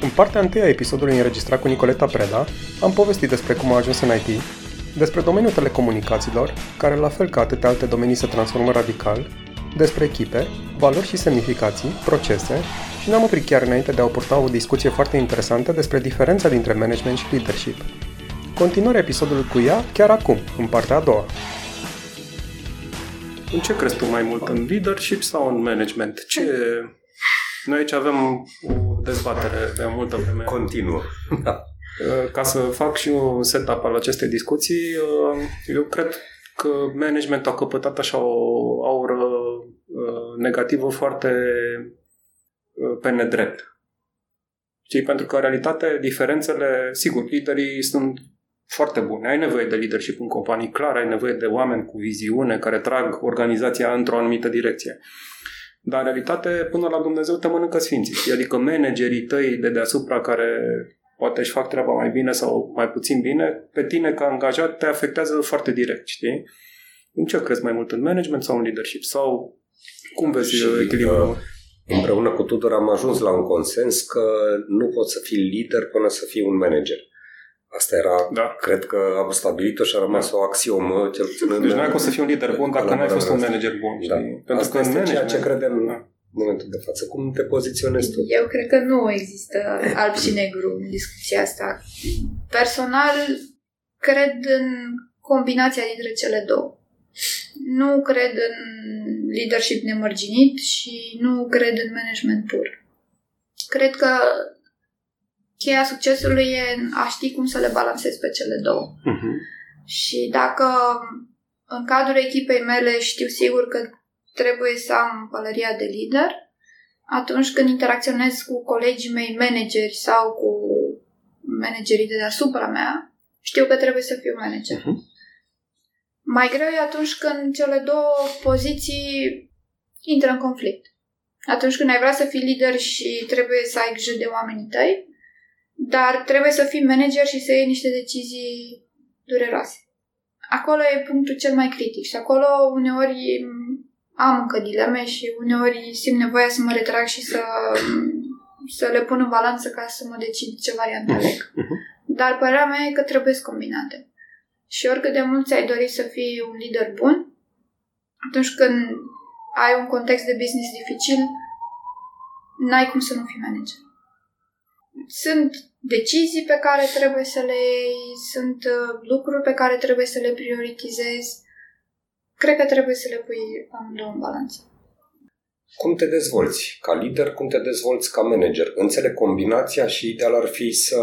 În partea întâi a episodului înregistrat cu Nicoleta Preda, am povestit despre cum a ajuns în IT, despre domeniul telecomunicațiilor, care la fel ca atâtea alte domenii se transformă radical, despre echipe, valori și semnificații, procese și ne-am oprit chiar înainte de a purta o discuție foarte interesantă despre diferența dintre management și leadership. Continuarea episodului cu ea chiar acum, în partea a doua. În ce crezi tu mai mult, în leadership sau în management? Ce... Noi aici avem o dezbatere de multă vreme. Continuă. Da. Ca să fac și un setup al acestei discuții, eu cred că managementul a căpătat așa o aură uh, negativă foarte uh, pe nedrept. Știi? Pentru că, în realitate, diferențele, sigur, liderii sunt foarte bune. Ai nevoie de leadership în companii clar, ai nevoie de oameni cu viziune care trag organizația într-o anumită direcție. Dar, în realitate, până la Dumnezeu te mănâncă sfinții. Adică managerii tăi de deasupra care poate își fac treaba mai bine sau mai puțin bine, pe tine ca angajat te afectează foarte direct, știi? În ce crezi mai mult, în management sau în leadership? Sau cum vezi și echilibrul? Împreună cu Tudor am ajuns la un consens că nu poți să fii lider până să fii un manager. Asta era, da. cred că am stabilit-o și a rămas o axiomă, cel puțin Deci nu ai cum să fii un lider bun dacă nu ai fost un manager bun. Da. Pentru Asta că este ceea ce credem da momentul de față. Cum te poziționezi tu? Eu cred că nu există alb și negru în discuția asta. Personal, cred în combinația dintre cele două. Nu cred în leadership nemărginit și nu cred în management pur. Cred că cheia succesului e a ști cum să le balancezi pe cele două. Uh-huh. Și dacă în cadrul echipei mele știu sigur că trebuie să am pălăria de lider. Atunci când interacționez cu colegii mei manageri sau cu managerii de deasupra mea, știu că trebuie să fiu manager. Uh-huh. Mai greu e atunci când cele două poziții intră în conflict. Atunci când ai vrea să fii lider și trebuie să ai grijă de oamenii tăi, dar trebuie să fii manager și să iei niște decizii dureroase. Acolo e punctul cel mai critic și acolo uneori am încă dileme și uneori simt nevoia să mă retrag și să, să le pun în balanță ca să mă decid ce variantă aleg. Mhm. Dar părerea mea e că trebuie să combinate. Și oricât de mult ți-ai dori să fii un lider bun, atunci când ai un context de business dificil, n-ai cum să nu fii manager. Sunt decizii pe care trebuie să le iei, sunt uh, lucruri pe care trebuie să le prioritizezi, cred că trebuie să le pui amândouă în balanță. Cum te dezvolți ca lider, cum te dezvolți ca manager? Înțeleg combinația și ideal ar fi să,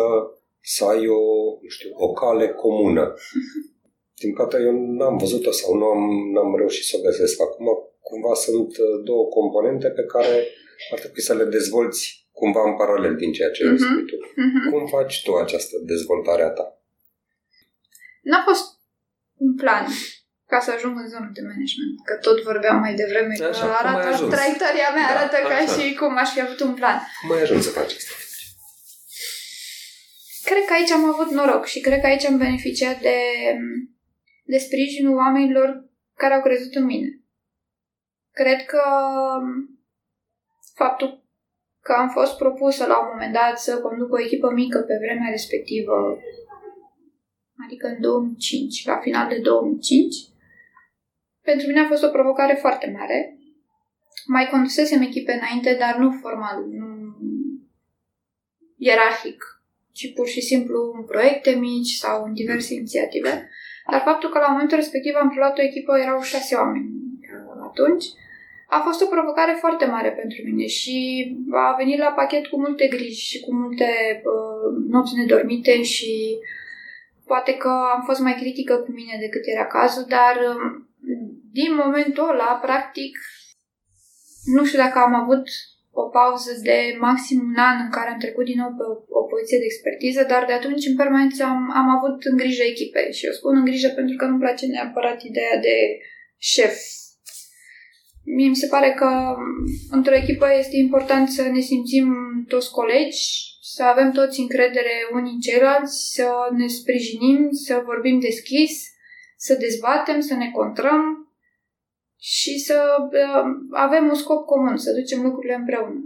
să ai o, nu știu, o cale comună. Din păcate eu n-am văzut-o sau nu am, n-am reușit să o găsesc. Acum cumva sunt uh, două componente pe care ar trebui să le dezvolți cumva în paralel din ceea ce uh-huh. spui tu. Uh-huh. Cum faci tu această dezvoltare a ta? N-a fost un plan ca să ajung în zona de management. Că tot vorbeam mai devreme că Așa, arată, traiectoria mea da, arată ca și cum aș fi avut un plan. Cum ai ajuns să faci asta? Cred că aici am avut noroc și cred că aici am beneficiat de, de sprijinul oamenilor care au crezut în mine. Cred că faptul că am fost propusă la un moment dat să conduc o echipă mică pe vremea respectivă, adică în 2005, la final de 2005, pentru mine a fost o provocare foarte mare. Mai condusesem echipe înainte, dar nu formal, nu ierarhic, ci pur și simplu în proiecte mici sau în diverse inițiative. Dar faptul că la momentul respectiv am preluat o echipă, erau șase oameni atunci, a fost o provocare foarte mare pentru mine și a venit la pachet cu multe griji și cu multe uh, nopți nedormite și poate că am fost mai critică cu mine decât era cazul, dar uh, din momentul ăla, practic, nu știu dacă am avut o pauză de maxim un an în care am trecut din nou pe o, o poziție de expertiză, dar de atunci în permanență am, am avut în grijă echipe și eu spun în grijă pentru că nu-mi place neapărat ideea de șef. Mie mi se pare că într-o echipă este important să ne simțim toți colegi, să avem toți încredere unii în ceilalți, să ne sprijinim, să vorbim deschis, să dezbatem, să ne contrăm, și să uh, avem un scop comun, să ducem lucrurile împreună.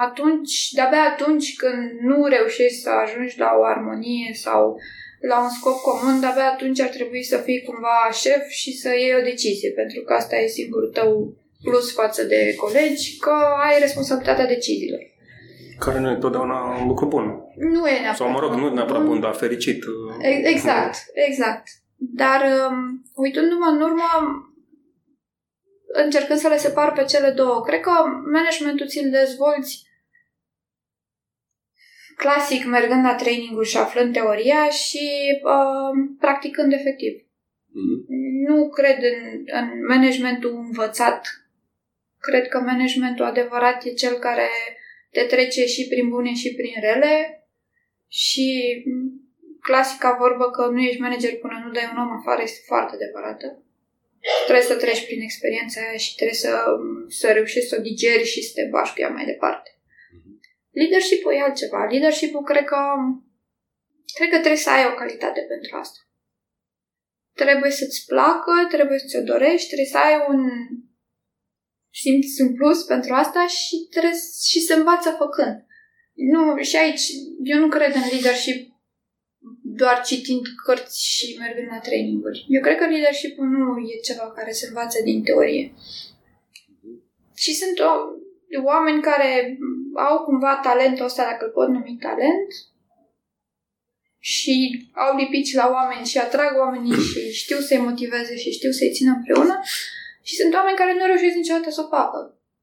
atunci, de-abia atunci când nu reușești să ajungi la o armonie sau la un scop comun, de-abia atunci ar trebui să fii cumva șef și să iei o decizie, pentru că asta e singurul tău plus față de colegi, că ai responsabilitatea deciziilor. Care nu e totdeauna un lucru bun. Nu e neapărat. Sau, mă rog, nu neapărat bun, dar fericit. Exact, exact. Dar, um, uitându-mă în urmă, încercând să le separ pe cele două, cred că managementul ți-l dezvolți clasic, mergând la training și aflând teoria și uh, practicând efectiv. Mm-hmm. Nu cred în, în managementul învățat. Cred că managementul adevărat e cel care te trece și prin bune și prin rele și clasica vorbă că nu ești manager până nu dai un om afară este foarte adevărată. Trebuie să treci prin experiența aia și trebuie să, să reușești să o digeri și să te bași cu ea mai departe. Leadership-ul e altceva. Leadership-ul cred că cred că trebuie să ai o calitate pentru asta. Trebuie să-ți placă, trebuie să ți-o dorești, trebuie să ai un simți un plus pentru asta și trebuie și să învață făcând. Nu, și aici, eu nu cred în leadership doar citind cărți și mergând la traininguri. Eu cred că leadership-ul nu e ceva care se învață din teorie. Și sunt o, oameni care au cumva talentul ăsta, dacă îl pot numi talent, și au lipici la oameni și atrag oamenii și știu să-i motiveze și știu să-i țină împreună. Și sunt oameni care nu reușesc niciodată să o facă.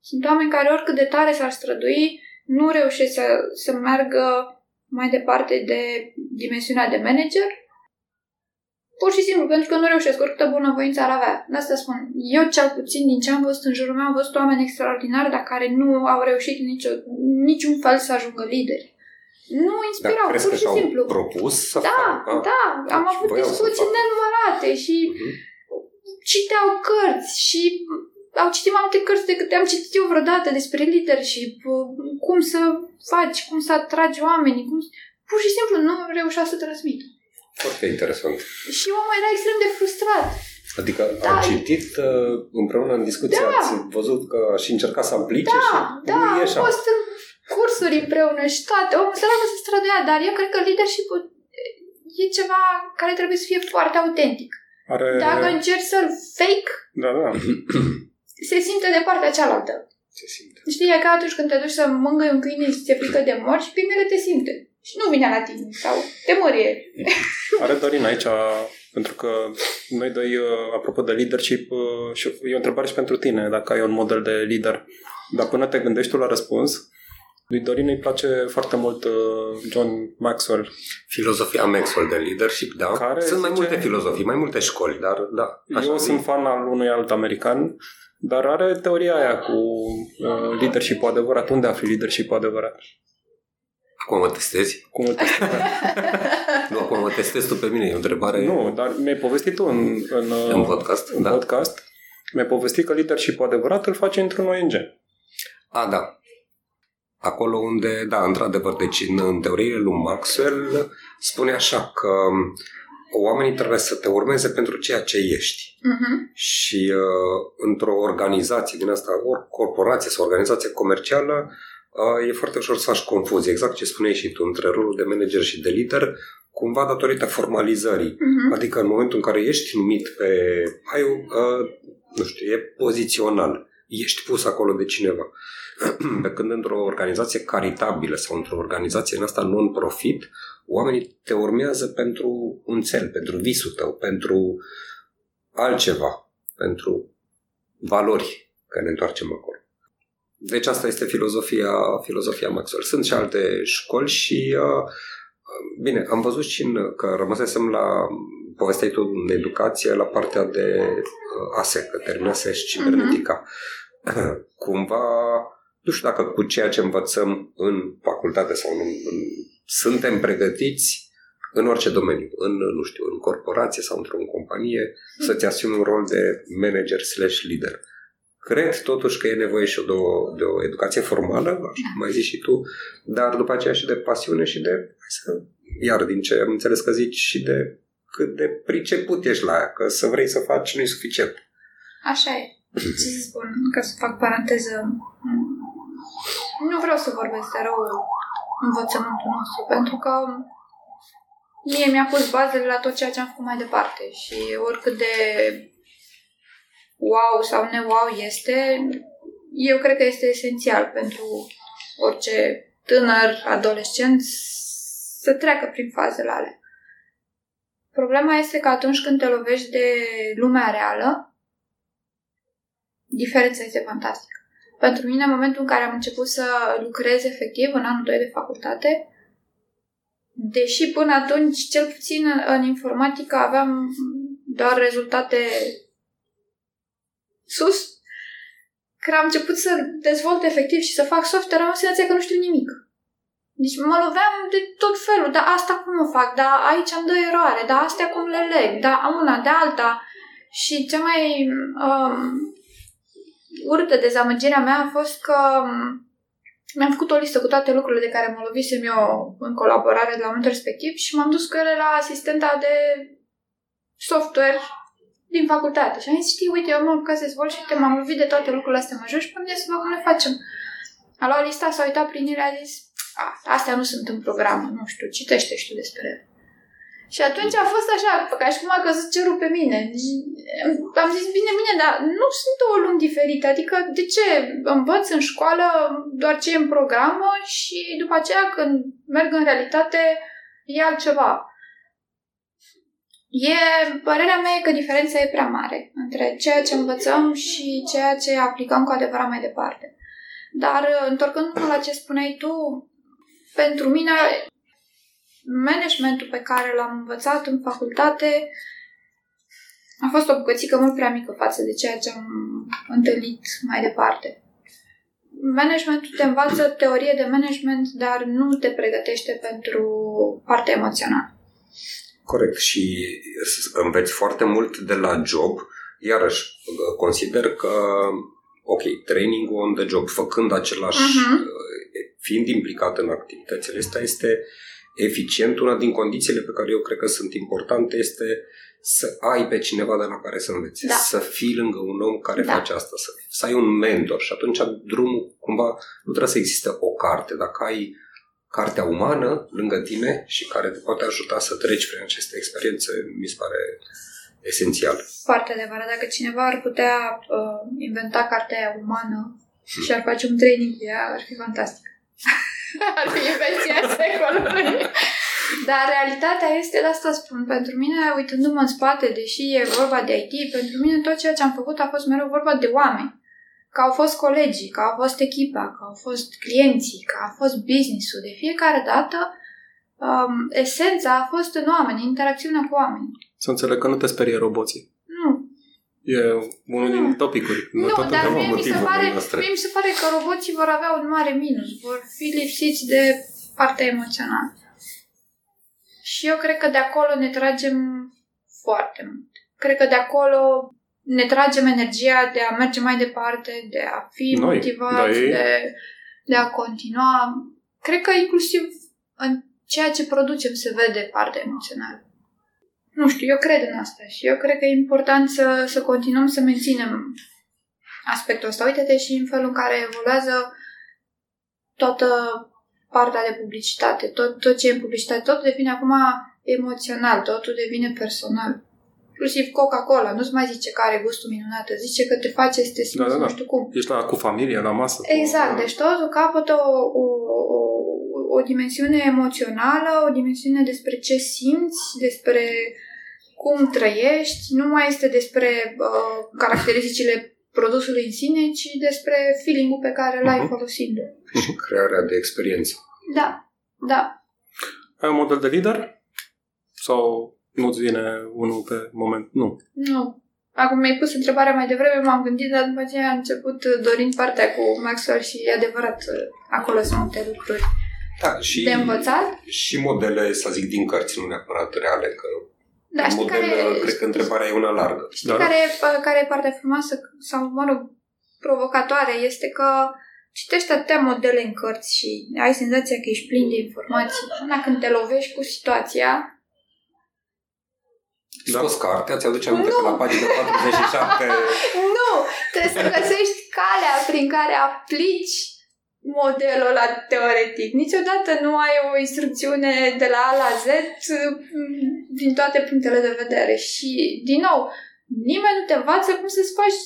Sunt oameni care oricât de tare s-ar strădui, nu reușesc să, să meargă mai departe de dimensiunea de manager, pur și simplu, pentru că nu reușesc, oricâtă bunăvoință ar avea. De asta spun. Eu, cel puțin, din ce am văzut în jurul meu, am văzut oameni extraordinari, dar care nu au reușit nicio, niciun fel să ajungă lideri. Nu inspirau, da, pur și simplu. propus să Da, facă. da, am Deci avut voiau să discuții facă. nenumărate și Mhm. Citeau cărți și au citit mai multe cărți decât am citit eu vreodată despre leadership, cum să faci, cum să atragi oamenii, cum... pur și simplu nu reușea să transmită. Foarte interesant. Și omul era extrem de frustrat. Adică Da. am citit uh, împreună în discuție, Da. ați văzut că și încerca să aplice Da, și da, nu am ieșea. fost în cursuri împreună și toate. Omul săracul se străduia, dar eu cred că leadership-ul e ceva care trebuie să fie foarte autentic. Are... Dacă încerci să-l fake, Da, da. se simte de partea cealaltă. Se simte. Știi, e ca atunci când te duci să mângâi un câine și ți-e frică de mort și câinele te simte. Și nu vine la tine sau te mărie. Are Dorin aici, pentru că noi doi, uh, apropo de leadership, uh, și e o întrebare și pentru tine, dacă ai un model de lider. Dar până te gândești tu la răspuns, lui Dorin îi place foarte mult uh, John Maxwell. Filozofia Maxwell de leadership, da. Care Sunt mai zice- multe filozofii, mai multe școli, dar da. Eu sunt fan al unui alt american, dar are teoria aia cu uh, leadership-ul adevărat. Unde afli leadership-ul adevărat? Acum mă testezi? Cum îl testezi? Nu, acum mă testezi tu pe mine, e o întrebare nu, dar mi-ai povestit tu în, în, uh, în podcast. în da? podcast. Mi-ai povestit că leadership-ul adevărat îl face într-un ONG. A, da. Acolo unde, da, într-adevăr, deci în, în teoriile lui Maxwell spune așa că oamenii trebuie să te urmeze pentru ceea ce ești. Mhm. Și uh, într-o organizație din asta, ori corporație sau organizație comercială, uh, e foarte ușor să faci confuzie. Exact ce spuneai și tu, între rolul de manager și de lider, cumva datorită formalizării. Mhm. Adică în momentul în care ești numit pe... Ai, uh, nu știu, e pozițional. Ești pus acolo de cineva. Pe când într-o organizație caritabilă sau într-o organizație în asta non-profit, oamenii te urmează pentru un cel, pentru visul tău, pentru altceva, pentru valori, că ne întoarcem acolo. Deci asta este filozofia, filozofia Maxwell. Sunt și alte școli și uh, bine, am văzut și în, că rămăsesem la povesteai tu în educație la partea de uh, ASE, că terminase și cibernetica. Cumva, nu știu dacă cu ceea ce învățăm în facultate sau în, în suntem pregătiți în orice domeniu, în, nu știu, în corporație sau într-o companie, să-ți asumi un rol de manager slash leader. Cred totuși că e nevoie și de o, de o educație formală, așa cum ai zis și tu, dar după aceea și de pasiune și de, hai să, iar din ce am înțeles că zici, și de cât de priceput ești la aia, că să vrei să faci nu e suficient. Așa e. Ce să spun, ca să fac paranteză, nu vreau să vorbesc de rău învățământul nostru, pentru că mie mi-a pus bazele la tot ceea ce am făcut mai departe și oricât de wow sau ne wow este, eu cred că este esențial pentru orice tânăr, adolescent să treacă prin fazele alea. Problema este că atunci când te lovești de lumea reală, diferența este fantastică. Pentru mine, în momentul în care am început să lucrez efectiv în anul 2 de facultate, deși până atunci, cel puțin în, în informatică, aveam doar rezultate sus, când am început să dezvolt efectiv și să fac software, am senzația că nu știu nimic. Deci mă loveam de tot felul, dar asta cum o fac, dar aici am dă eroare, dar astea cum le leg, dar una de alta. Și cea mai um, urâtă dezamăgirea mea a fost că um, mi-am făcut o listă cu toate lucrurile de care mă lovisem eu în colaborare de la momentul respectiv și m-am dus cu ele la asistenta de software din facultate. Și am zis, știi, uite, eu am apucat să dezvolt și uite, m-am lovit de toate lucrurile astea majore și până să văd cum le facem. A luat lista, s-a uitat prin ele, a zis, a, astea nu sunt în program, nu știu, citește și tu despre ele. Și atunci a fost așa, ca și cum a căzut cerul pe mine. Am zis, bine, bine, dar nu sunt două luni diferite. Adică, de ce învăț în școală doar ce e în programă și după aceea când merg în realitate e altceva. E, părerea mea e că diferența e prea mare între ceea ce învățăm și ceea ce aplicăm cu adevărat mai departe. Dar, întorcându-mă la ce spuneai tu, pentru mine, managementul pe care l-am învățat în facultate a fost o bucățică mult prea mică față de ceea ce am întâlnit mai departe. Managementul te învață teorie de management, dar nu te pregătește pentru partea emoțională. Corect. Și înveți foarte mult de la job. Iarăși, consider că, ok, training on the job, făcând același, uh-huh. fiind implicat în activitățile astea, este eficient. Una din condițiile pe care eu cred că sunt importante este să ai pe cineva de la care să înveți. Da. Să fii lângă un om care da. face asta, să, să ai un mentor și atunci drumul cumva nu trebuie să existe o carte. Dacă ai cartea umană lângă tine și care te poate ajuta să treci prin aceste experiențe, mi se pare esențial. Foarte adevărat. Dacă cineva ar putea uh, inventa cartea umană hmm. și ar face un training cu ea, ar fi fantastic. ar fi invenția secolului. Dar realitatea este, de asta spun, pentru mine, uitându-mă în spate, deși e vorba de IT, pentru mine tot ceea ce am făcut a fost mereu vorba de oameni că au fost colegii, că au fost echipa, că au fost clienții, că a fost business-ul. De fiecare dată, um, esența a fost în oameni, interacțiunea cu oameni. Să înțeleg că nu te sperie roboții. Nu. E unul nu. din topicuri. Nu, tot dar mie mi, se pare, mie mi se pare că roboții vor avea un mare minus. Vor fi lipsiți de partea emoțională. Și eu cred că de acolo ne tragem foarte mult. Cred că de acolo ne tragem energia de a merge mai departe, de a fi Noi, motivați, de, de a continua. Cred că inclusiv în ceea ce producem se vede partea emoțională. Nu știu, eu cred în asta și eu cred că e important să, să continuăm să menținem aspectul ăsta. Uite-te și în felul în care evoluează toată partea de publicitate, tot, tot ce e în publicitate, totul devine acum emoțional, totul devine personal inclusiv Coca-Cola, nu-ți mai zice că are gustul minunat, zice că te face să te simți da, da, da. nu știu cum. Ești la, cu familie, la masă. Exact, cu... deci totul capătă o, o, o, o dimensiune emoțională, o dimensiune despre ce simți, despre cum trăiești, nu mai este despre uh, caracteristicile produsului în sine, ci despre feeling-ul pe care l-ai uh-huh. folosindu-l. Și crearea de experiență. Da, da. Ai un model de lider? Sau nu-ți vine unul pe moment? Nu. Nu. Acum mi-ai pus întrebarea mai devreme, m-am gândit, dar după aceea am început dorind partea cu Maxwell și e adevărat, acolo sunt multe lucruri da, și, de învățat. Și modele, să zic, din cărți, nu neapărat reale, că da, știi model, care, cred că întrebarea e una largă. Știi da. care, care e partea frumoasă sau, mă rog, provocatoare? Este că citești atâtea modele în cărți și ai senzația că ești plin de informații. Până când te lovești cu situația, da. Scos cartea, ți-aduce aminte că la pagina 47... nu! Trebuie să găsești calea prin care aplici modelul ăla teoretic. Niciodată nu ai o instrucțiune de la A la Z mm, din toate punctele de vedere. Și, din nou, nimeni nu te învață cum să-ți faci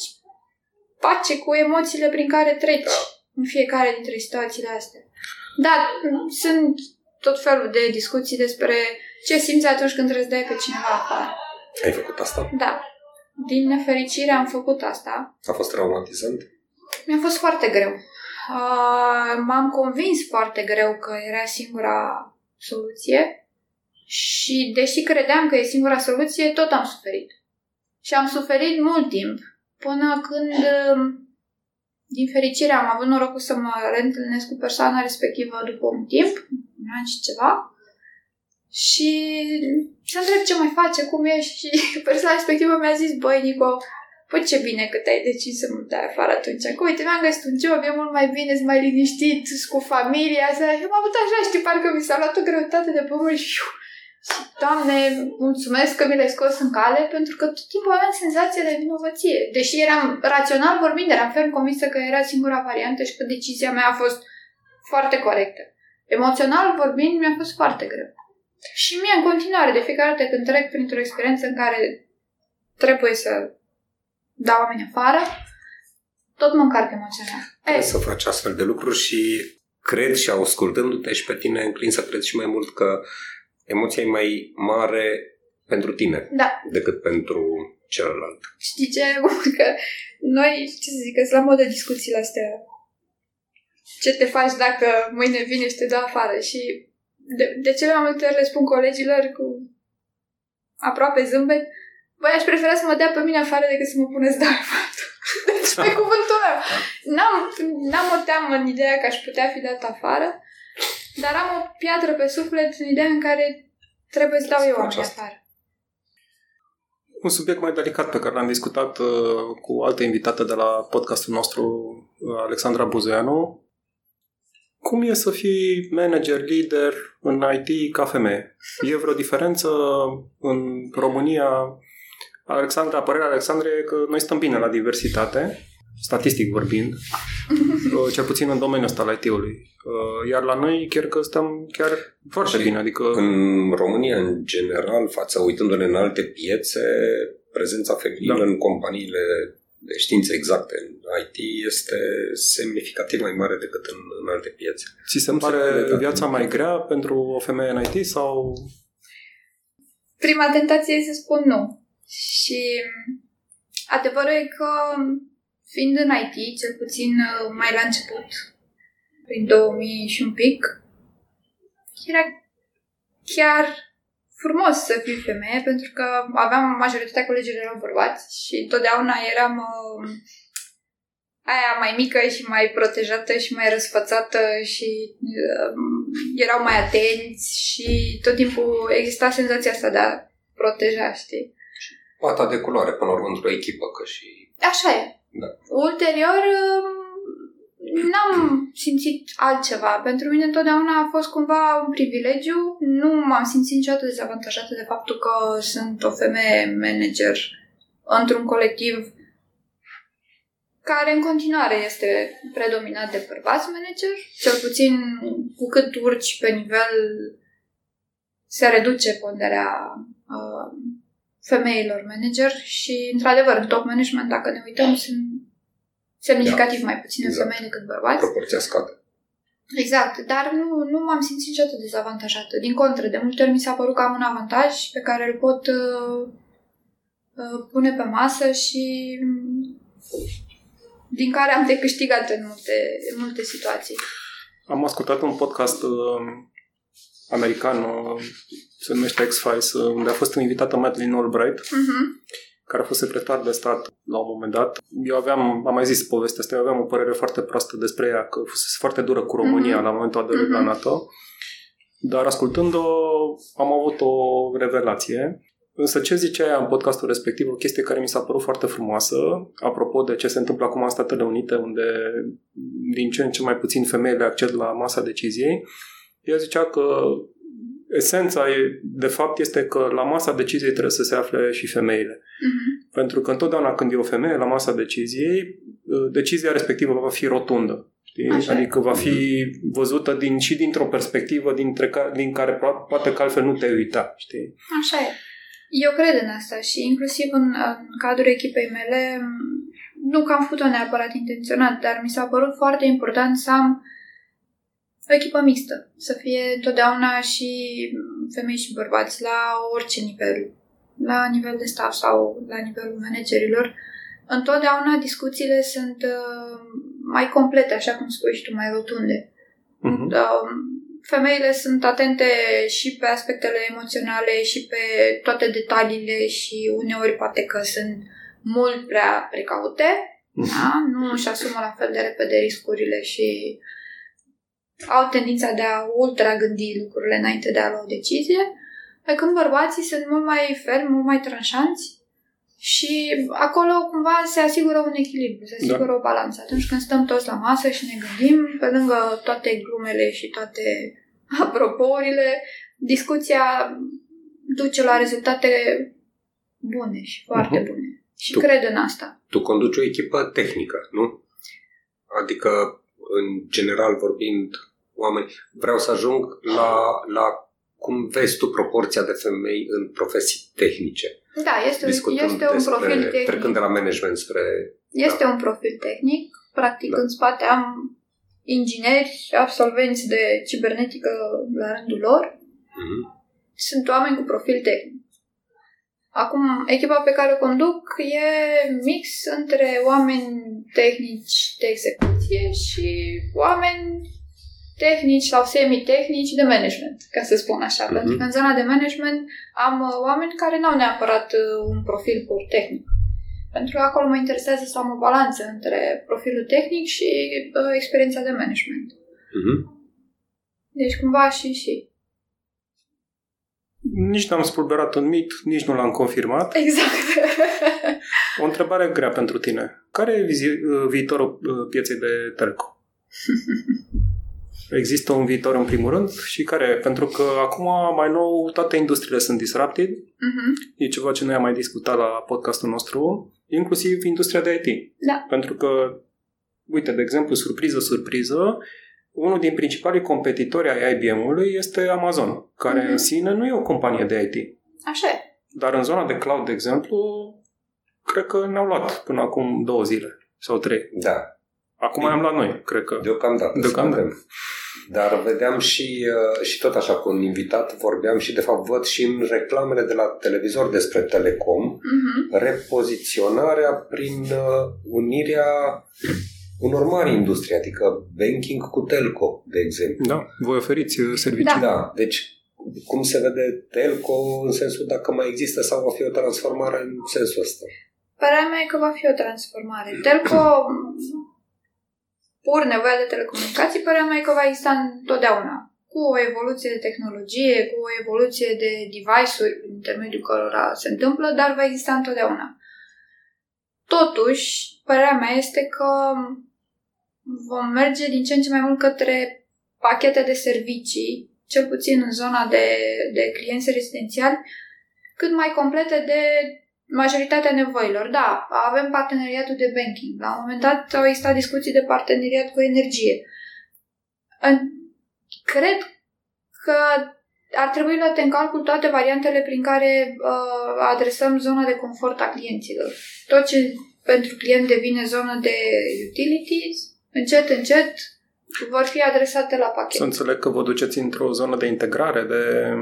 pace cu emoțiile prin care treci da. în fiecare dintre situațiile astea. Da, sunt tot felul de discuții despre ce simți atunci când trebuie să dai pe cineva afară. Ai făcut asta? Da. Din nefericire am făcut asta. A fost traumatizant? Mi-a fost foarte greu. Uh, m-am convins foarte greu că era singura soluție și deși credeam că e singura soluție, tot am suferit. Și am suferit mult timp, până când, din fericire, am avut norocul să mă reîntâlnesc cu persoana respectivă după un timp, un an și ceva, și să întreb ce mai face, cum e și persoana respectivă mi-a zis, băi, Nico, Păi ce bine că te-ai decis să mă dai afară atunci. Că uite, mi-am găsit un job, e mult mai bine, sunt mai liniștit, cu familia. Să... Eu am avut așa, știi, parcă mi s-a luat o greutate de pământ și și, Doamne, mulțumesc că mi l-ai scos în cale, pentru că tot timpul aveam senzația de vinovăție. Deși eram rațional vorbind, eram ferm convinsă că era singura variantă și că decizia mea a fost foarte corectă. Emoțional vorbind, mi-a fost foarte greu. Și mie, în continuare, de fiecare dată când trec printr-o experiență în care trebuie să dau oameni afară, tot mă încarc emoțional. Trebuie să faci astfel de lucruri și cred și ascultându-te și pe tine înclin să cred și mai mult că emoția e mai mare pentru tine da. decât pentru celălalt. Știi ce? Că noi, ce să zic, la modă discuțiile astea. Ce te faci dacă mâine vine și te dă afară? Și de, de cele mai multe ori le spun colegilor cu aproape zâmbet, Băi, aș prefera să mă dea pe mine afară decât să mă puneți de afară. Deci, pe cuvântul meu. N-am, n-am o teamă în ideea că aș putea fi dat afară, dar am o piatră pe suflet în ideea în care trebuie să dau eu oameni afară. Un subiect mai delicat pe care l-am discutat uh, cu altă invitată de la podcastul nostru, uh, Alexandra Buzeanu. Cum e să fii manager, lider în IT ca femeie? E vreo diferență în România Alexandra, părerea Alexandrei e că noi stăm bine la diversitate, statistic vorbind, uh, cel puțin în domeniul ăsta al IT-ului. Uh, iar la noi chiar că stăm chiar foarte bine. Adică... În România, în general, față uitându-ne în alte piețe, prezența feminină da. în companiile de științe exacte în IT este semnificativ mai mare decât în, în alte piețe. Ți se pare viața mai grea pentru o femeie în IT sau... Prima tentație e să spun nu. Și adevărul e că, fiind în IT, cel puțin uh, mai la început, prin 2000 și un pic, era chiar frumos să fiu femeie, pentru că aveam majoritatea colegilor erau bărbați și totdeauna eram uh, aia mai mică și mai protejată și mai răsfățată și uh, erau mai atenți și tot timpul exista senzația asta de a proteja, știi? Pata de culoare, până la urmă, într-o echipă, că și... Așa e. Da. Ulterior, um, n-am simțit altceva. Pentru mine întotdeauna a fost cumva un privilegiu. Nu m-am simțit niciodată dezavantajată de faptul că sunt o femeie manager într-un colectiv care în continuare este predominat de bărbați manager, cel puțin cu cât urci pe nivel se reduce ponderea uh, femeilor manager și, într-adevăr, în top management, dacă ne uităm, sunt semnificativ da, mai puține exact. femei decât bărbați. Proporția scade. Exact, dar nu, nu m-am simțit niciodată dezavantajată. Din contră, de multe ori mi s-a părut că am un avantaj pe care îl pot uh, uh, pune pe masă și din care am de câștigat în multe, în multe situații. Am ascultat un podcast uh, american, uh, se numește X-Files, uh, unde a fost invitată Madeleine Albright, uh-huh. care a fost secretar de stat la un moment dat. Eu aveam, am mai zis povestea asta, eu aveam o părere foarte proastă despre ea, că fusese foarte dură cu România uh-huh. la momentul aderării uh-huh. la NATO. Dar ascultând-o, am avut o revelație. Însă ce zicea ea în podcastul respectiv, o chestie care mi s-a părut foarte frumoasă, apropo de ce se întâmplă acum în Statele Unite, unde din ce în ce mai puțin femeile acced la masa deciziei, ea zicea că esența, e, de fapt, este că la masa deciziei trebuie să se afle și femeile. Uh-huh. Pentru că întotdeauna când e o femeie la masa deciziei, ă, decizia respectivă va fi rotundă. Știi? Adică va fi văzută din, și dintr-o perspectivă dintre ca, din care poate că altfel nu te uita. Știi? Așa e. Eu cred în asta și inclusiv în, în cadrul echipei mele, nu că am făcut-o neapărat intenționat, dar mi s-a părut foarte important să am o echipă mixtă, să fie întotdeauna și femei și bărbați la orice nivel, la nivel de staff sau la nivelul managerilor. Întotdeauna discuțiile sunt uh, mai complete, așa cum spui și tu, mai rotunde. Uh-huh. Femeile sunt atente și pe aspectele emoționale și pe toate detaliile și uneori poate că sunt mult prea precaute, uh-huh. da? nu își asumă la fel de repede riscurile și au tendința de a ultra gândi lucrurile înainte de a lua o decizie, pe când bărbații sunt mult mai fermi, mult mai tranșanți și acolo cumva se asigură un echilibru, se asigură da. o balanță. Atunci când stăm toți la masă și ne gândim, pe lângă toate glumele și toate apropourile, discuția duce la rezultate bune și foarte uh-huh. bune. Și tu, cred în asta. Tu conduci o echipă tehnică, nu? Adică, în general vorbind, oameni, vreau să ajung la, la cum vezi tu proporția de femei în profesii tehnice. Da, este, este un profil tehnic. Trecând de la management spre... Este da. un profil tehnic. Practic, da. în spate am ingineri, absolvenți de cibernetică la rândul lor. Mm-hmm. Sunt oameni cu profil tehnic. Acum, echipa pe care o conduc e mix între oameni tehnici de execuție și oameni tehnici sau semi-tehnici de management, ca să spun așa. Mm-hmm. Pentru că în zona de management am uh, oameni care nu au neapărat uh, un profil pur tehnic. Pentru că acolo mă interesează să am o balanță între profilul tehnic și uh, experiența de management. Mm-hmm. Deci cumva și și. Nici n-am spulberat un mit, nici nu l-am confirmat. Exact. o întrebare grea pentru tine. Care e vizi- uh, viitorul pieței de telco? există un viitor în primul rând și care, pentru că acum mai nou toate industriile sunt disrupted, uh-huh. e ceva ce noi am mai discutat la podcastul nostru, inclusiv industria de IT. Da. Pentru că, uite, de exemplu, surpriză, surpriză, unul din principalii competitori ai IBM-ului este Amazon, care uh-huh. în sine nu e o companie de IT. Așa e. Dar în zona de cloud, de exemplu, cred că ne-au luat până acum două zile sau trei. Da. Acum am luat noi, cred că. Deocamdată. Deocamdată. Dar vedeam și, uh, și tot așa cu un invitat, vorbeam și de fapt văd și în reclamele de la televizor despre telecom, uh-huh. repoziționarea prin uh, unirea unor mari industrie, adică banking cu telco, de exemplu. Da, voi oferiți uh, servicii. Da. da, deci cum se vede telco în sensul dacă mai există sau va fi o transformare în sensul ăsta? Părerea mea e că va fi o transformare. Telco pur nevoia de telecomunicații, părerea mea e că va exista întotdeauna. Cu o evoluție de tehnologie, cu o evoluție de device-uri prin intermediul cărora se întâmplă, dar va exista întotdeauna. Totuși, părerea mea este că vom merge din ce în ce mai mult către pachete de servicii, cel puțin în zona de, de clienți rezidențiali, cât mai complete de majoritatea nevoilor. Da, avem parteneriatul de banking. La un moment dat au existat discuții de parteneriat cu energie. Cred că ar trebui luate în calcul toate variantele prin care uh, adresăm zona de confort a clienților. Tot ce pentru client devine zonă de utilities, încet, încet vor fi adresate la pachet. Să înțeleg că vă duceți într-o zonă de integrare, de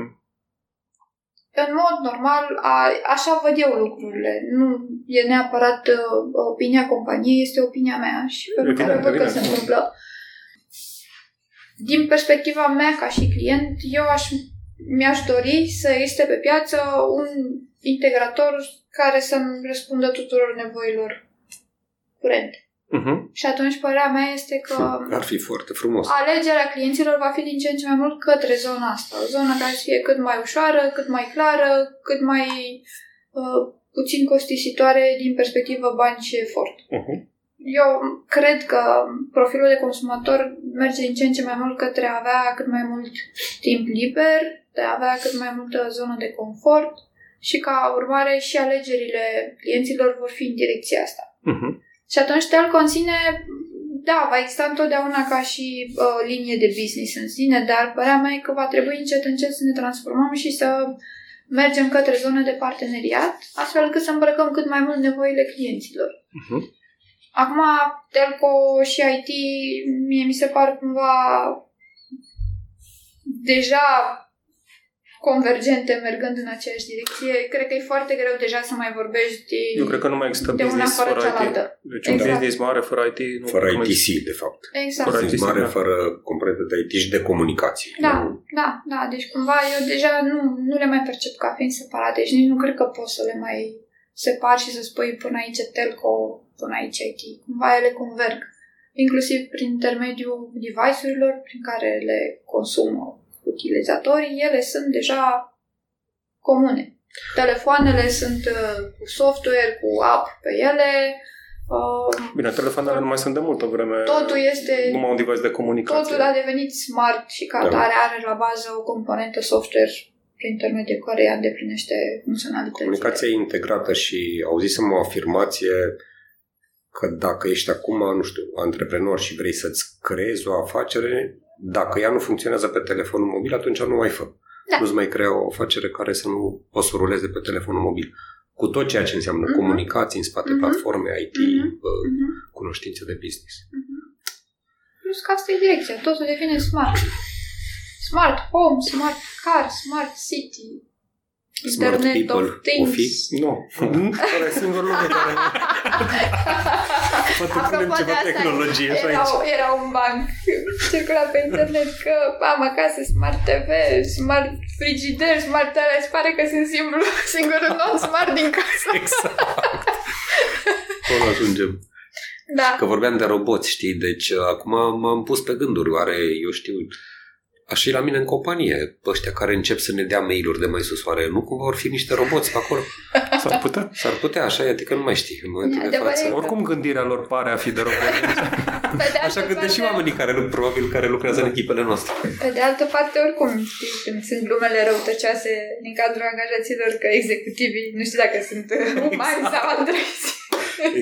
în mod normal, a, așa văd eu lucrurile. Nu e neapărat uh, opinia companiei, este opinia mea și pe care văd că se întâmplă. Din perspectiva mea ca și client, eu aș, mi-aș dori să existe pe piață un integrator care să-mi răspundă tuturor nevoilor curente. Uh-huh. Și atunci părerea mea este că ar fi foarte frumos. Alegerea clienților va fi din ce în ce mai mult către zona asta. O zonă care să fie cât mai ușoară, cât mai clară, cât mai uh, puțin costisitoare din perspectivă bani și efort. Uh-huh. Eu cred că profilul de consumator merge din ce în ce mai mult către a avea cât mai mult timp liber, de a avea cât mai multă zonă de confort și ca urmare și alegerile clienților vor fi în direcția asta. Uh-huh. Și atunci Telco în sine da, va exista întotdeauna ca și uh, linie de business în sine, dar părerea mea e că va trebui încet încet să ne transformăm și să mergem către zone de parteneriat, astfel încât să îmbrăcăm cât mai mult nevoile clienților. Uh-huh. Acum, telco și IT, mie mi se par cumva deja convergente, mergând în aceeași direcție. Cred că e foarte greu deja să mai vorbești Eu cred că nu mai există de una business fără fără IT. cealaltă. Deci un Exact. business mare fără IT nu Fără nu mai ITC, de fapt. Exact. Fără Business ITC, mare, da. fără componentă de IT și de comunicații. Da, Nu? da, da. Deci cumva eu deja nu, nu le mai percep ca fiind separate. Deci nici nu cred că poți să le mai separi și să spui până aici telco, până aici IT. Cumva ele converg. Inclusiv prin intermediul device-urilor prin care le consumă utilizatorii, ele sunt deja comune. Telefoanele sunt uh, cu software, cu app pe ele. Uh, Bine, telefoanele nu mai sunt de multă vreme. totul este Numai un device de comunicație. Totul a devenit smart și ca Da. atare are la bază o componentă software prin intermediul căreia îndeplinește funcționalitățile. Comunicația e integrată și auzisem o afirmație că dacă ești acum, nu știu, antreprenor și vrei să-ți creezi o afacere, dacă ea nu funcționează pe telefonul mobil, atunci nu mai fă. Da. Nu-ți mai crea o afacere care să nu poți să ruleze pe telefonul mobil. Cu tot ceea ce înseamnă Mhm. comunicații în spate, Mhm. platforme, IT, Mhm. uh, Mhm. cunoștințe de business. Plus că asta e direcția. Totul devine smart. Smart home, smart car, smart city, Smart internet people, of things. o fi? Nu. Care e singurul lucru care... Poate punem Apropo de ceva asta, tehnologie și era, aici. era un banc circula pe internet că am acasă Smart TV, Smart frigider, Smart ăla, îți pare că sunt simplu, singurul non-smart din casă. Exact. Acolo ajungem. Da. Că vorbeam de roboți, știi? Deci uh, acum m-am pus pe gânduri. Oare, eu știu, așa e la mine în companie, ăștia care încep să ne dea mail-uri de mai sus, oare nu cumva vor fi niște roboți pe acolo? S-ar putea. S-ar putea, așa, e, adică nu mai știi în momentul de Adevărat față. e că- Oricum gândirea lor pare a fi de robot. Pe de Așa altă gândesc și parte- oamenii care, lu- probabil, care lucrează în echipele noastre. Pe de altă parte, oricum, știi, când sunt glumele răutăcioase din cadrul angajaților, că executivii, nu știu dacă sunt uh, umani sau androizi.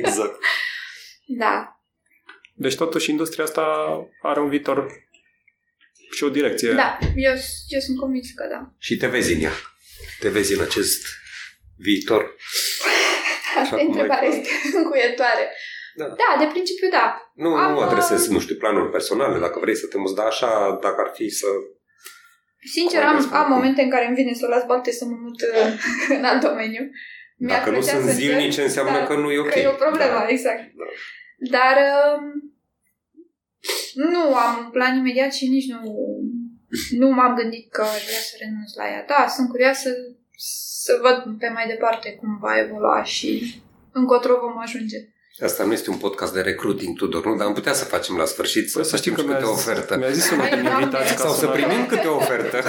Exact. Da. Deci totuși industria asta are un viitor și o direcție. Da, eu, eu sunt convins că da. Și te vezi în ea. Te vezi în acest viitor. Asta e cum întrebare ai este încuietoare. Da. Da, de principiu da. Nu, Am, nu adresez, uh, nu știu, planuri personale, dacă vrei să te muți, dar așa, dacă ar fi să... Sincer, Cum ai am, spune? am momente în care îmi vine să o las balte să mă mut uh, în alt domeniu. Mi-ar Dacă nu plăcea sunt să zilnice, încerc, înseamnă dar că nu e ok. Că e o problemă, Da. exact. Da. Dar um, nu am un plan imediat și nici nu, nu m-am gândit că aș vrea să renunț la ea. Da, sunt curioasă să văd pe mai departe cum va evolua și încotro vom ajunge. Asta nu este un podcast de recruiting, Tudor, nu? Dar am putea să facem la sfârșit, să, Păi să știi că câte mi-a o zis, ofertă. mi-a zis unul Hai, din Doamne. invitați ca Sau să sună- primim câte o ofertă.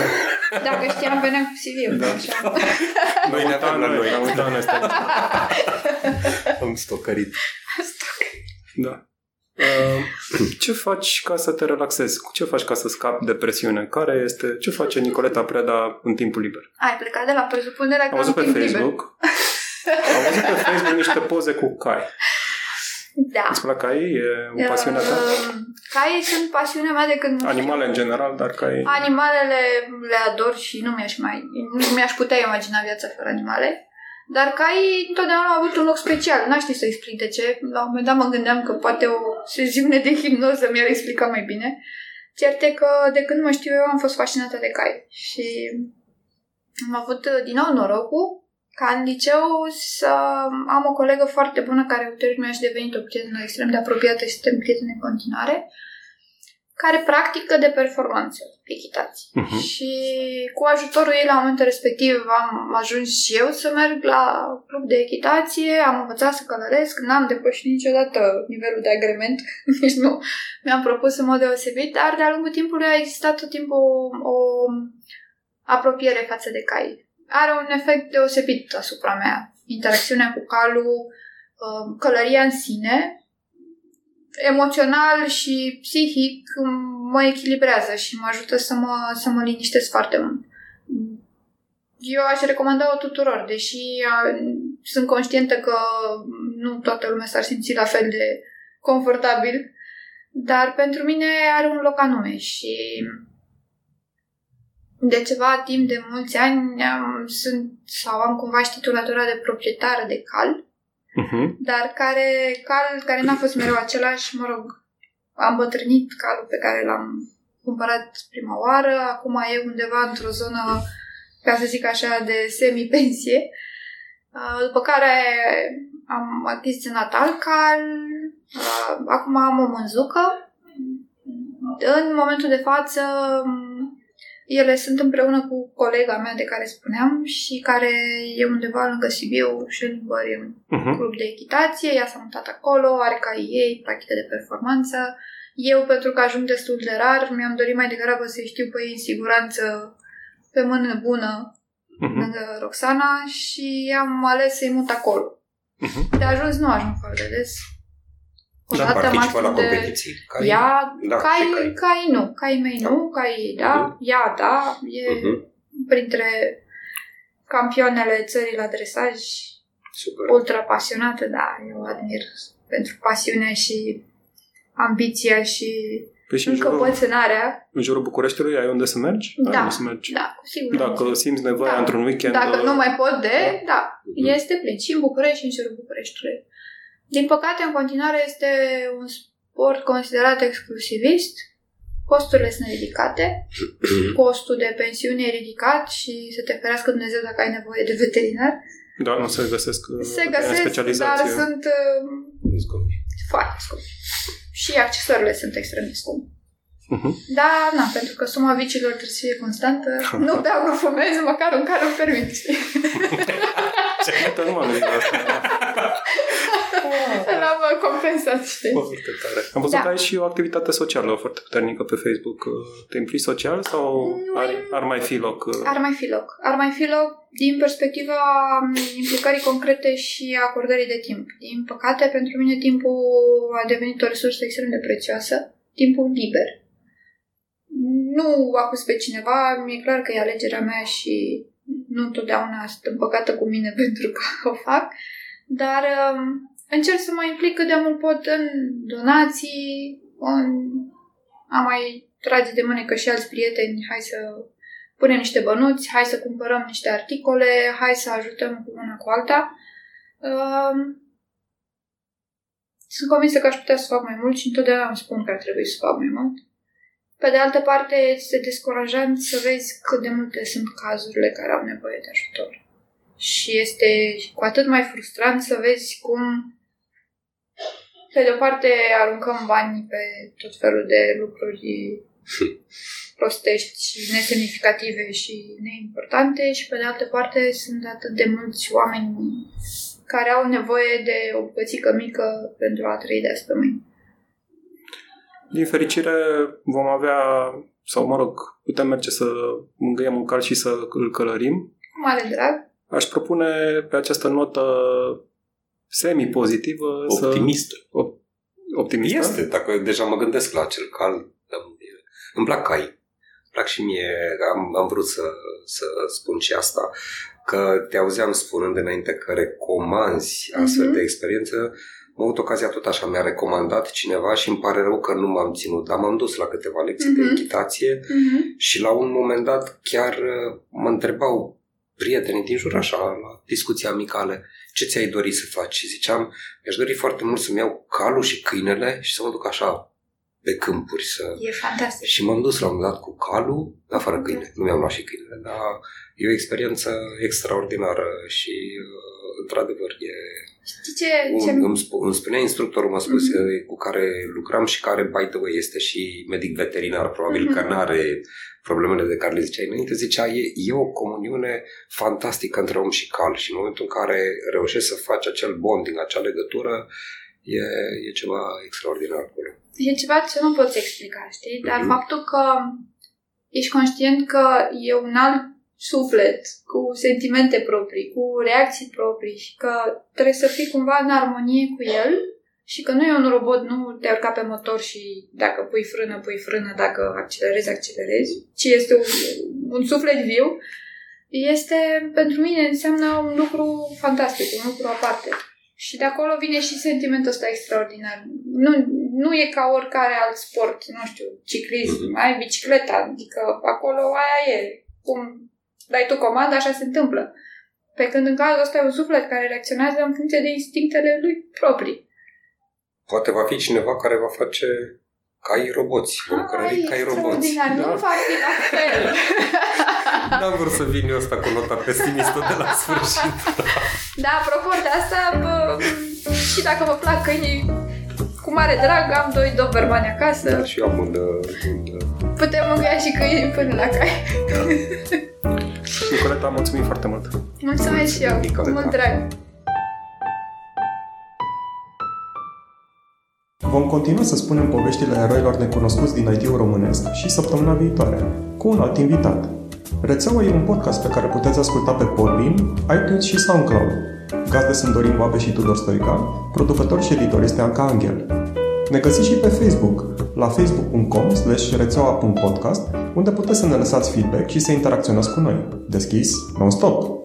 Dacă știam, veneam cu CV-ul. Da. Așa. Noi ne avem la noi. Am uitat noi asta. Am stocărit. Da. Uh, ce faci ca să te relaxezi? Ce faci ca să scapi de presiune? Care este, ce face Nicoleta Preda în timpul liber? Ai plecat de la presupunerea că Am văzut am pe timp liber. Facebook. Am văzut pe Facebook niște poze cu cai. Da. Îți plac cai? E o pasiune ta? Uh, Caii sunt pasiunea mea de când... nu știu. Animale în general, dar cai... Animalele le ador și nu mi-aș mai... Nu mi-aș putea imagina viața fără animale. Dar caii întotdeauna au avut un loc special. N-aș ști să explic de ce. La un moment dat mă gândeam că poate o sesiune de hipnoză mi-ar explica mai bine. Cert e că de când mă știu eu am fost fascinată de cai. Și am avut uh, din nou norocul ca în liceu să am o colegă foarte bună care ulterior mi-a și devenit o prietenă extrem de apropiată și suntem prietene în continuare, care practică de performanță echitație. Mhm. Și cu ajutorul ei la momentul respectiv am ajuns și eu să merg la club de echitație, am învățat să călăresc, n-am depășit niciodată nivelul de agrement, nici nu mi-am propus în mod deosebit, dar de-a lungul timpului a existat tot timpul o, o apropiere față de cai. Are un efect deosebit asupra mea. Interacțiunea cu calul, uh, călăria în sine, emoțional și psihic mă echilibrează și mă ajută să mă, să mă liniștesc foarte mult. Eu aș recomanda-o tuturor, deși a, sunt conștientă că nu toată lumea s-ar simți la fel de confortabil dar pentru mine are un loc anume și de ceva timp, de mulți ani, am, sunt sau am cumva și titulatura de proprietară de cal, Uh-huh. dar care, cal care n-a fost mereu același, mă rog, am bătrânit calul pe care l-am cumpărat prima oară, acum e undeva într-o zonă, ca să zic așa, de semi-pensie, Uh, după care am achiziționat alt cal, uh, acum am o mânzucă. În momentul de față, um, ele sunt împreună cu colega mea de care spuneam și care e undeva lângă Sibiu și în Băr, e un Uh-huh. club de echitație, ea s-a mutat acolo, are ca ei, practică de performanță. Eu, pentru că ajung destul de rar, mi-am dorit mai degrabă să-i știu pe ei în siguranță, pe mână bună, Uh-huh. lângă Roxana și am ales să-i mut acolo. Uh-huh. De ajuns nu ajung foarte des. O Dar dată participă la maxim de... competiții? Cai? Ea, Da, cai, și cai. cai nu, cai mei nu, cai da, Mhm. ea da, e Mhm. printre campioanele țării la dresaj, Super. ultra pasionată, da, eu o admir pentru pasiunea și ambiția și Păi și în jurul, încăpățânarea. în jurul Bucureștiului ai unde să mergi? Da. Ai unde să mergi. Da, cu siguranță. Dacă simți nevoia Da. într-un weekend... Dacă uh, nu mai pot de, da, Mhm. este plin. Și în București și în jurul Bucureștiului. Din păcate, în continuare este un sport considerat exclusivist. Costurile sunt ridicate, costul de pensiune e ridicat și să te ferească Dumnezeu dacă ai nevoie de veterinar. Da, nu se găsesc uh, Se găsesc, dar specializație. sunt uh, foarte scumpe. Și accesoriile sunt extrem de scumpe. Uh-huh. Da, na, pentru că suma vicilor trebuie să fie constantă. nu beau, nu fumez, măcar un care îmi permit, știi? Uite, nu m-am gândit la asta. L-am uh, compensat, știi? Foarte tare. Am văzut Da. că ai și o activitate socială foarte puternică pe Facebook. Uh, Te implici social sau Nu ar, e- ar mai fi loc? uh, Ar mai fi loc. Ar mai fi loc din perspectiva m, implicării concrete și acordării de timp. Din păcate, pentru mine timpul a devenit o resursă extrem de prețioasă. Timpul liber. Nu acuz pe cineva, mi-e clar că e alegerea mea și nu întotdeauna sunt împăcată cu mine pentru că o fac, dar um, încerc să mă implic cât de mult pot în donații, în a mai trage de mânecă și alți prieteni, hai să punem niște bănuți, hai să cumpărăm niște articole, hai să ajutăm cu una cu alta. Um, sunt convinsă că aș putea să fac mai mult și întotdeauna îmi spun că ar trebui să fac mai mult. Pe de altă parte, este descurajant să vezi cât de multe sunt cazurile care au nevoie de ajutor. Și este cu atât mai frustrant să vezi cum, pe de o parte, aruncăm bani pe tot felul de lucruri prostești și nesemnificative și neimportante și pe de altă parte sunt atât de mulți oameni care au nevoie de o bucățică mică pentru a trăi de azi pe mâine. Din fericire vom avea, sau mă rog, putem merge să mângâiem un cal și să îl călărim. Cu mare drag. Aș propune pe această notă semi-pozitivă Optimist. să... Op- optimistă? Este, dacă deja mă gândesc la acel cal. da, e- Îmi plac cai. Îmi plac și mie, am, am vrut să, să spun și asta, că te auzeam spunând înainte că recomanzi astfel Mhm. de experiență. Am avut ocazia tot așa, mi-a recomandat cineva și îmi pare rău că nu m-am ținut, dar m-am dus la câteva lecții de Mhm. echitație Mm-hmm. și la un moment dat chiar uh, mă întrebau prietenii din jur așa, la discuții amicale, ce ți-ai dori să faci? Și ziceam, mi-aș dori foarte mult să-mi iau calul și câinele și să mă duc așa pe câmpuri să... E fantastic. Și m-am dus la un moment dat cu calul, dar fără câine. Nu mi-am luat și câinele, dar e o experiență extraordinară și, uh, într-adevăr, e... Știi ce? ce... Un, îmi, sp- îmi spunea instructorul, mă spus, Mhm. cu care lucram și care, by the way, este și medic veterinar, probabil Mhm. că nu are problemele de care le ziceai înainte, zicea, e, e o comuniune fantastică între om și cal și în momentul în care reușești să faci acel bonding, acea legătură, e, e ceva extraordinar acolo. E ceva ce nu poți explica, știi? Dar Mhm. faptul că ești conștient că e un alt suflet cu sentimente proprii, cu reacții proprii și că trebuie să fii cumva în armonie cu el și că nu e un robot, nu te urca pe motor și dacă pui frână, pui frână, dacă accelerezi, accelerezi, ci este un, un suflet viu, este, pentru mine, înseamnă un lucru fantastic, un lucru aparte. Și de acolo vine și sentimentul ăsta extraordinar. Nu, nu e ca oricare alt sport, nu știu, ciclism, Mhm. ai bicicleta, adică acolo aia e. Cum dai tu comanda, așa se întâmplă. Pe când în cazul ăsta e un suflet care reacționează în funcție de instinctele lui proprii. Poate va fi cineva care va face cai roboți, vom Ai, cărări cai roboți. extraordinar, nu Da. fac din la fel. N-am vrut să vin eu ăsta cu nota pesimistă de la sfârșit. Da, apropo de asta, bă, și dacă vă plac câinii, cu mare drag, am doi dobermani acasă. Dar și eu am un, uh, un uh, Putem mângâia și câinii până la cai. Nicoleta, mulțumim foarte mult! Mulțumesc și eu, cu Nicoleta. mult drag. Vom continua să spunem poveștile eroilor necunoscuți din IT-ul românesc și săptămâna viitoare, cu un alt invitat. Rețeaua e un podcast pe care puteți asculta pe Podbean, iTunes și SoundCloud. Gazde sunt Dorin Boabe și Tudor Stoica, producător și editor este Anca Angel. Ne găsiți și pe Facebook, la facebook.com slash rețeaua.podcast, unde puteți să ne lăsați feedback și să interacționați cu noi. Deschis, non-stop!